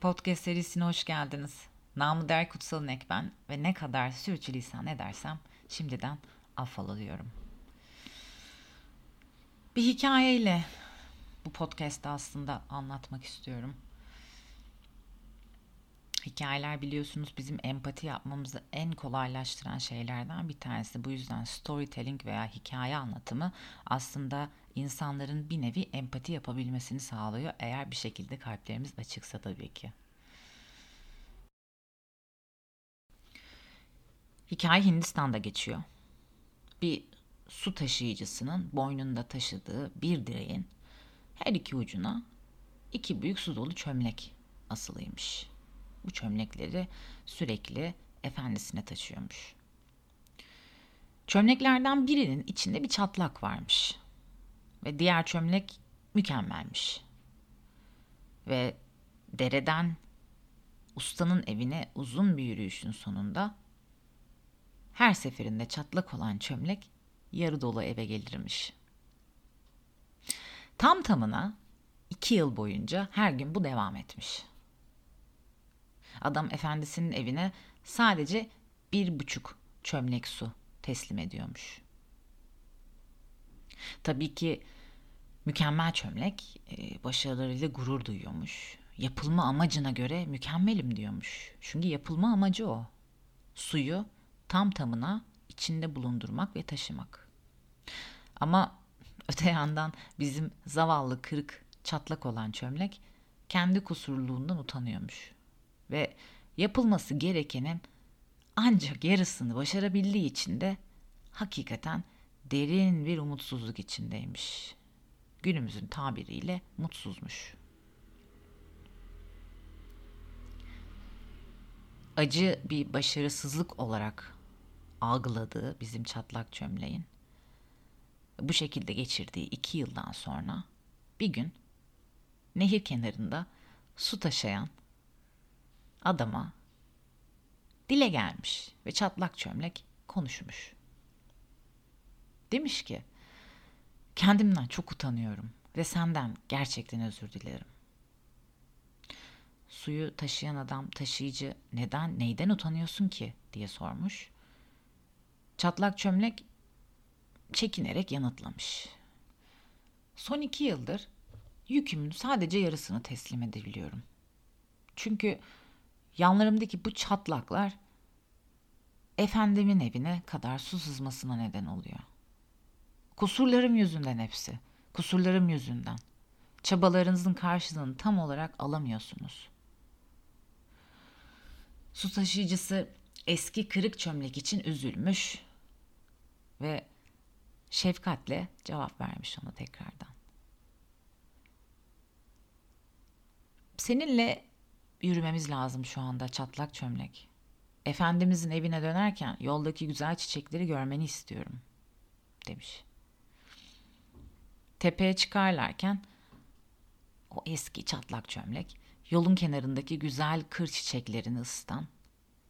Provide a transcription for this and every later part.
Podcast serisine hoş geldiniz. Namı der Kutsal İnek ben ve ne kadar sürçülisan edersem şimdiden affola diyorum. Bir hikayeyle bu podcast'ta aslında anlatmak istiyorum. Hikayeler biliyorsunuz bizim empati yapmamızı en kolaylaştıran şeylerden bir tanesi. Bu yüzden storytelling veya hikaye anlatımı aslında insanların bir nevi empati yapabilmesini sağlıyor. Eğer bir şekilde kalplerimiz açıksa tabii ki. Hikaye Hindistan'da geçiyor. Bir su taşıyıcısının boynunda taşıdığı bir direğin her iki ucuna iki büyük su dolu çömlek asılıymış. Bu çömlekleri sürekli efendisine taşıyormuş. Çömleklerden birinin içinde bir çatlak varmış. Ve diğer çömlek mükemmelmiş. Ve dereden ustanın evine uzun bir yürüyüşün sonunda her seferinde çatlak olan çömlek yarı dolu eve gelirmiş. Tam tamına iki yıl boyunca her gün bu devam etmiş. Adam efendisinin evine sadece bir buçuk çömlek su teslim ediyormuş. Tabii ki mükemmel çömlek e, başarılarıyla gurur duyuyormuş. Yapılma amacına göre mükemmelim diyormuş. Çünkü yapılma amacı o. Suyu tam tamına içinde bulundurmak ve taşımak. Ama öte yandan bizim zavallı kırık çatlak olan çömlek kendi kusurluğundan utanıyormuş. Ve yapılması gerekenin ancak yarısını başarabildiği için de hakikaten derin bir umutsuzluk içindeymiş. Günümüzün tabiriyle mutsuzmuş. Acı bir başarısızlık olarak algıladığı bizim çatlak çömleğin bu şekilde geçirdiği iki yıldan sonra bir gün nehir kenarında su taşıyan adama dile gelmiş ve çatlak çömlek konuşmuş. Demiş ki kendimden çok utanıyorum ve senden gerçekten özür dilerim. Suyu taşıyan adam taşıyıcı neden neyden utanıyorsun ki diye sormuş. Çatlak çömlek çekinerek yanıtlamış. Son iki yıldır yükümün sadece yarısını teslim edebiliyorum. Çünkü yanlarımdaki bu çatlaklar efendimin evine kadar su sızmasına neden oluyor. Kusurlarım yüzünden hepsi. Kusurlarım yüzünden. Çabalarınızın karşılığını tam olarak alamıyorsunuz. Su taşıyıcısı eski kırık çömlek için üzülmüş ve şefkatle cevap vermiş ona tekrardan. Seninle yürümemiz lazım şu anda çatlak çömlek. Efendimizin evine dönerken yoldaki güzel çiçekleri görmeni istiyorum demiş. Tepeye çıkarlarken o eski çatlak çömlek yolun kenarındaki güzel kır çiçeklerini ısıtan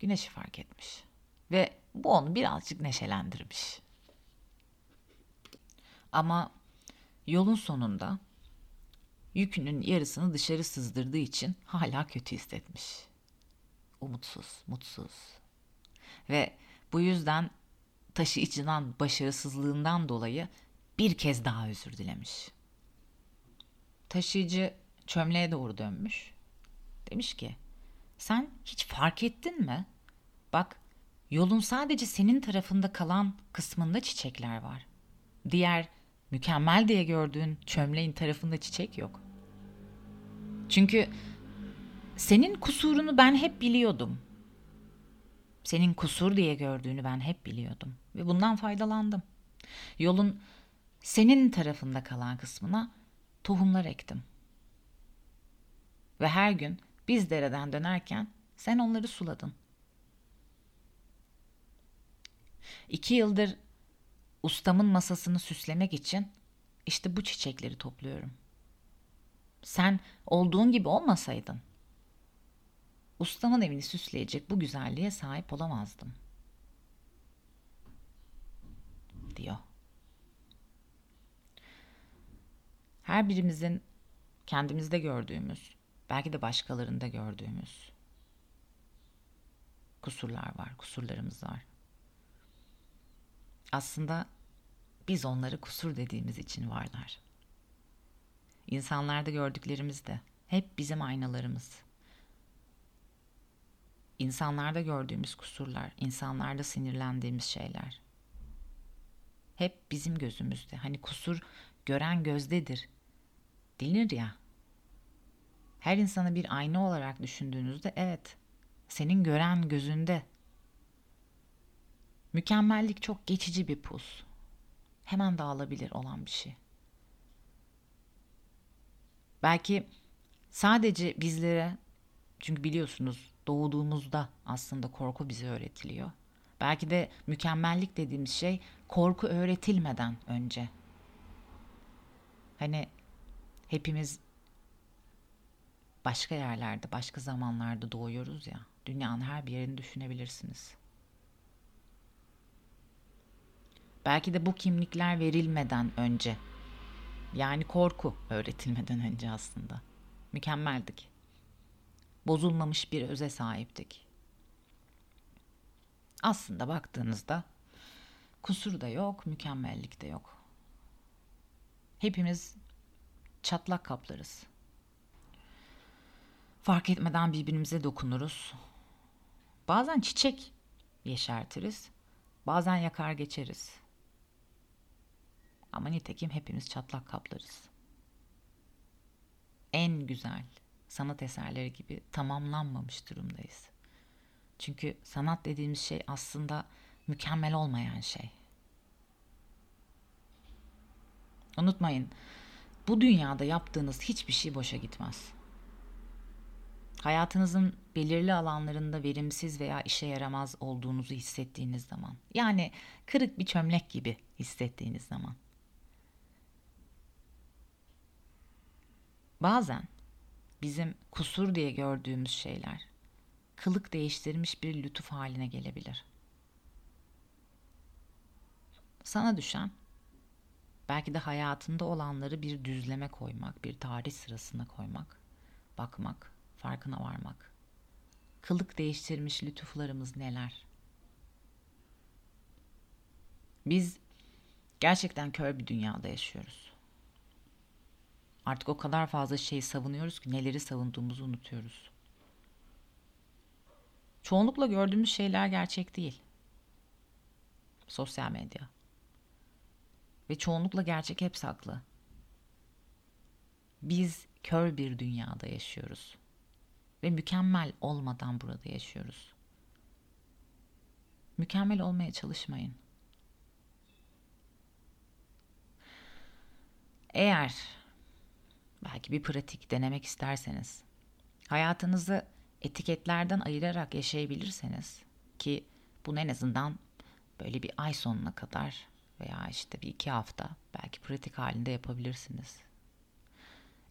güneşi fark etmiş. Ve bu onu birazcık neşelendirmiş. Ama yolun sonunda yükünün yarısını dışarı sızdırdığı için hala kötü hissetmiş. Umutsuz, mutsuz. Ve bu yüzden taşıyıcıdan başarısızlığından dolayı bir kez daha özür dilemiş. Taşıyıcı çömleğe doğru dönmüş. Demiş ki, sen hiç fark ettin mi? Bak, yolun sadece senin tarafında kalan kısmında çiçekler var. Diğer mükemmel diye gördüğün çömleğin tarafında çiçek yok. Çünkü senin kusurunu ben hep biliyordum. Senin kusur diye gördüğünü ben hep biliyordum ve bundan faydalandım. Yolun senin tarafında kalan kısmına tohumlar ektim. Ve her gün biz dereden dönerken sen onları suladın. İki yıldır ustamın masasını süslemek için işte bu çiçekleri topluyorum. Sen olduğun gibi olmasaydın ustamın evini süsleyecek bu güzelliğe sahip olamazdım. diyor. Her birimizin kendimizde gördüğümüz belki de başkalarında gördüğümüz kusurlar var, kusurlarımız var. Aslında biz onları kusur dediğimiz için varlar. İnsanlarda gördüklerimiz de hep bizim aynalarımız. İnsanlarda gördüğümüz kusurlar, insanlarda sinirlendiğimiz şeyler. Hep bizim gözümüzde. Hani kusur gören gözdedir. Denir ya. Her insanı bir ayna olarak düşündüğünüzde evet, senin gören gözünde. Mükemmellik çok geçici bir pus. Hemen dağılabilir olan bir şey. Belki sadece bizlere çünkü biliyorsunuz doğduğumuzda aslında korku bize öğretiliyor. Belki de mükemmellik dediğimiz şey korku öğretilmeden önce. Hani hepimiz başka yerlerde, başka zamanlarda doğuyoruz ya. Dünyanın her bir yerini düşünebilirsiniz. Belki de bu kimlikler verilmeden önce. Yani korku öğretilmeden önce aslında. Mükemmeldik. Bozulmamış bir öze sahiptik. Aslında baktığınızda kusur da yok, mükemmellik de yok. Hepimiz çatlak kaplarız. Fark etmeden birbirimize dokunuruz. Bazen çiçek yeşertiriz. Bazen yakar geçeriz. Ama nitekim hepimiz çatlak kaplarız. En güzel sanat eserleri gibi tamamlanmamış durumdayız. Çünkü sanat dediğimiz şey aslında mükemmel olmayan şey. Unutmayın, bu dünyada yaptığınız hiçbir şey boşa gitmez. Hayatınızın belirli alanlarında verimsiz veya işe yaramaz olduğunuzu hissettiğiniz zaman, yani kırık bir çömlek gibi hissettiğiniz zaman. Bazen bizim kusur diye gördüğümüz şeyler kılık değiştirmiş bir lütuf haline gelebilir. Sana düşen belki de hayatında olanları bir düzleme koymak, bir tarih sırasına koymak, bakmak, farkına varmak. Kılık değiştirmiş lütuflarımız neler? Biz gerçekten kör bir dünyada yaşıyoruz. Artık o kadar fazla şey savunuyoruz ki neleri savunduğumuzu unutuyoruz. Çoğunlukla gördüğümüz şeyler gerçek değil. Sosyal medya. Ve çoğunlukla gerçek hep saklı. Biz kör bir dünyada yaşıyoruz. Ve mükemmel olmadan burada yaşıyoruz. Mükemmel olmaya çalışmayın. Eğer belki bir pratik denemek isterseniz hayatınızı etiketlerden ayırarak yaşayabilirseniz ki bunu en azından böyle bir ay sonuna kadar veya işte bir iki hafta belki pratik halinde yapabilirsiniz.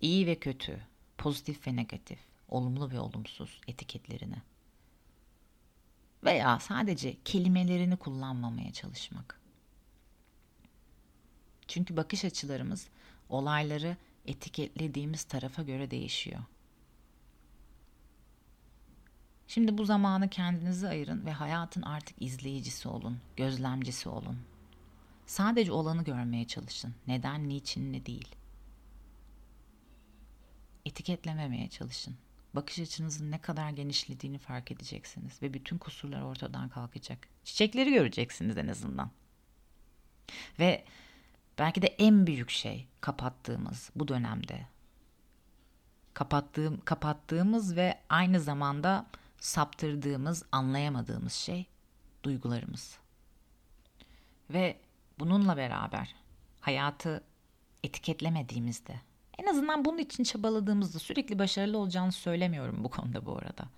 İyi ve kötü, pozitif ve negatif, olumlu ve olumsuz etiketlerini veya sadece kelimelerini kullanmamaya çalışmak. Çünkü bakış açılarımız olayları etiketlediğimiz tarafa göre değişiyor. Şimdi bu zamanı kendinize ayırın ve hayatın artık izleyicisi olun, gözlemcisi olun. Sadece olanı görmeye çalışın. Neden, niçin, ne değil. Etiketlememeye çalışın. Bakış açınızın ne kadar genişlediğini fark edeceksiniz ve bütün kusurlar ortadan kalkacak. Çiçekleri göreceksiniz en azından. Ve belki de en büyük şey kapattığımız bu dönemde kapattığım kapattığımız ve aynı zamanda saptırdığımız, anlayamadığımız şey duygularımız. Ve bununla beraber hayatı etiketlemediğimizde, en azından bunun için çabaladığımızda sürekli başarılı olacağını söylemiyorum bu konuda bu arada.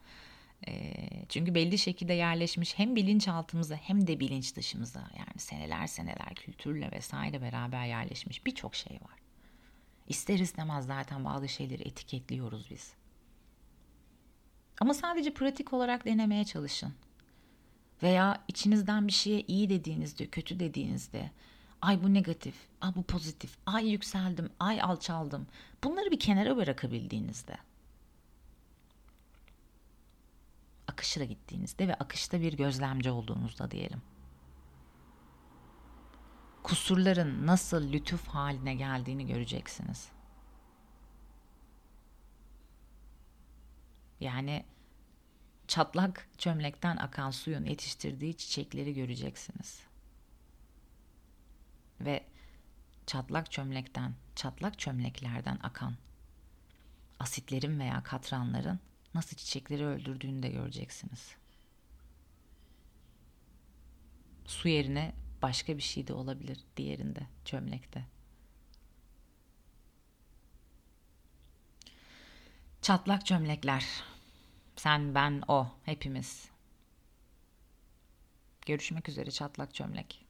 E, çünkü belli şekilde yerleşmiş hem bilinçaltımıza hem de bilinç dışımıza yani seneler seneler kültürle vesaire beraber yerleşmiş birçok şey var. İster istemez zaten bazı şeyleri etiketliyoruz biz. Ama sadece pratik olarak denemeye çalışın. Veya içinizden bir şeye iyi dediğinizde, kötü dediğinizde, ay bu negatif, ay bu pozitif, ay yükseldim, ay alçaldım. Bunları bir kenara bırakabildiğinizde. akışla gittiğinizde ve akışta bir gözlemci olduğunuzda diyelim. Kusurların nasıl lütuf haline geldiğini göreceksiniz. Yani çatlak çömlekten akan suyun yetiştirdiği çiçekleri göreceksiniz. Ve çatlak çömlekten, çatlak çömleklerden akan asitlerin veya katranların nasıl çiçekleri öldürdüğünü de göreceksiniz. Su yerine başka bir şey de olabilir diğerinde, çömlekte. Çatlak çömlekler. Sen, ben, o, hepimiz. Görüşmek üzere çatlak çömlek.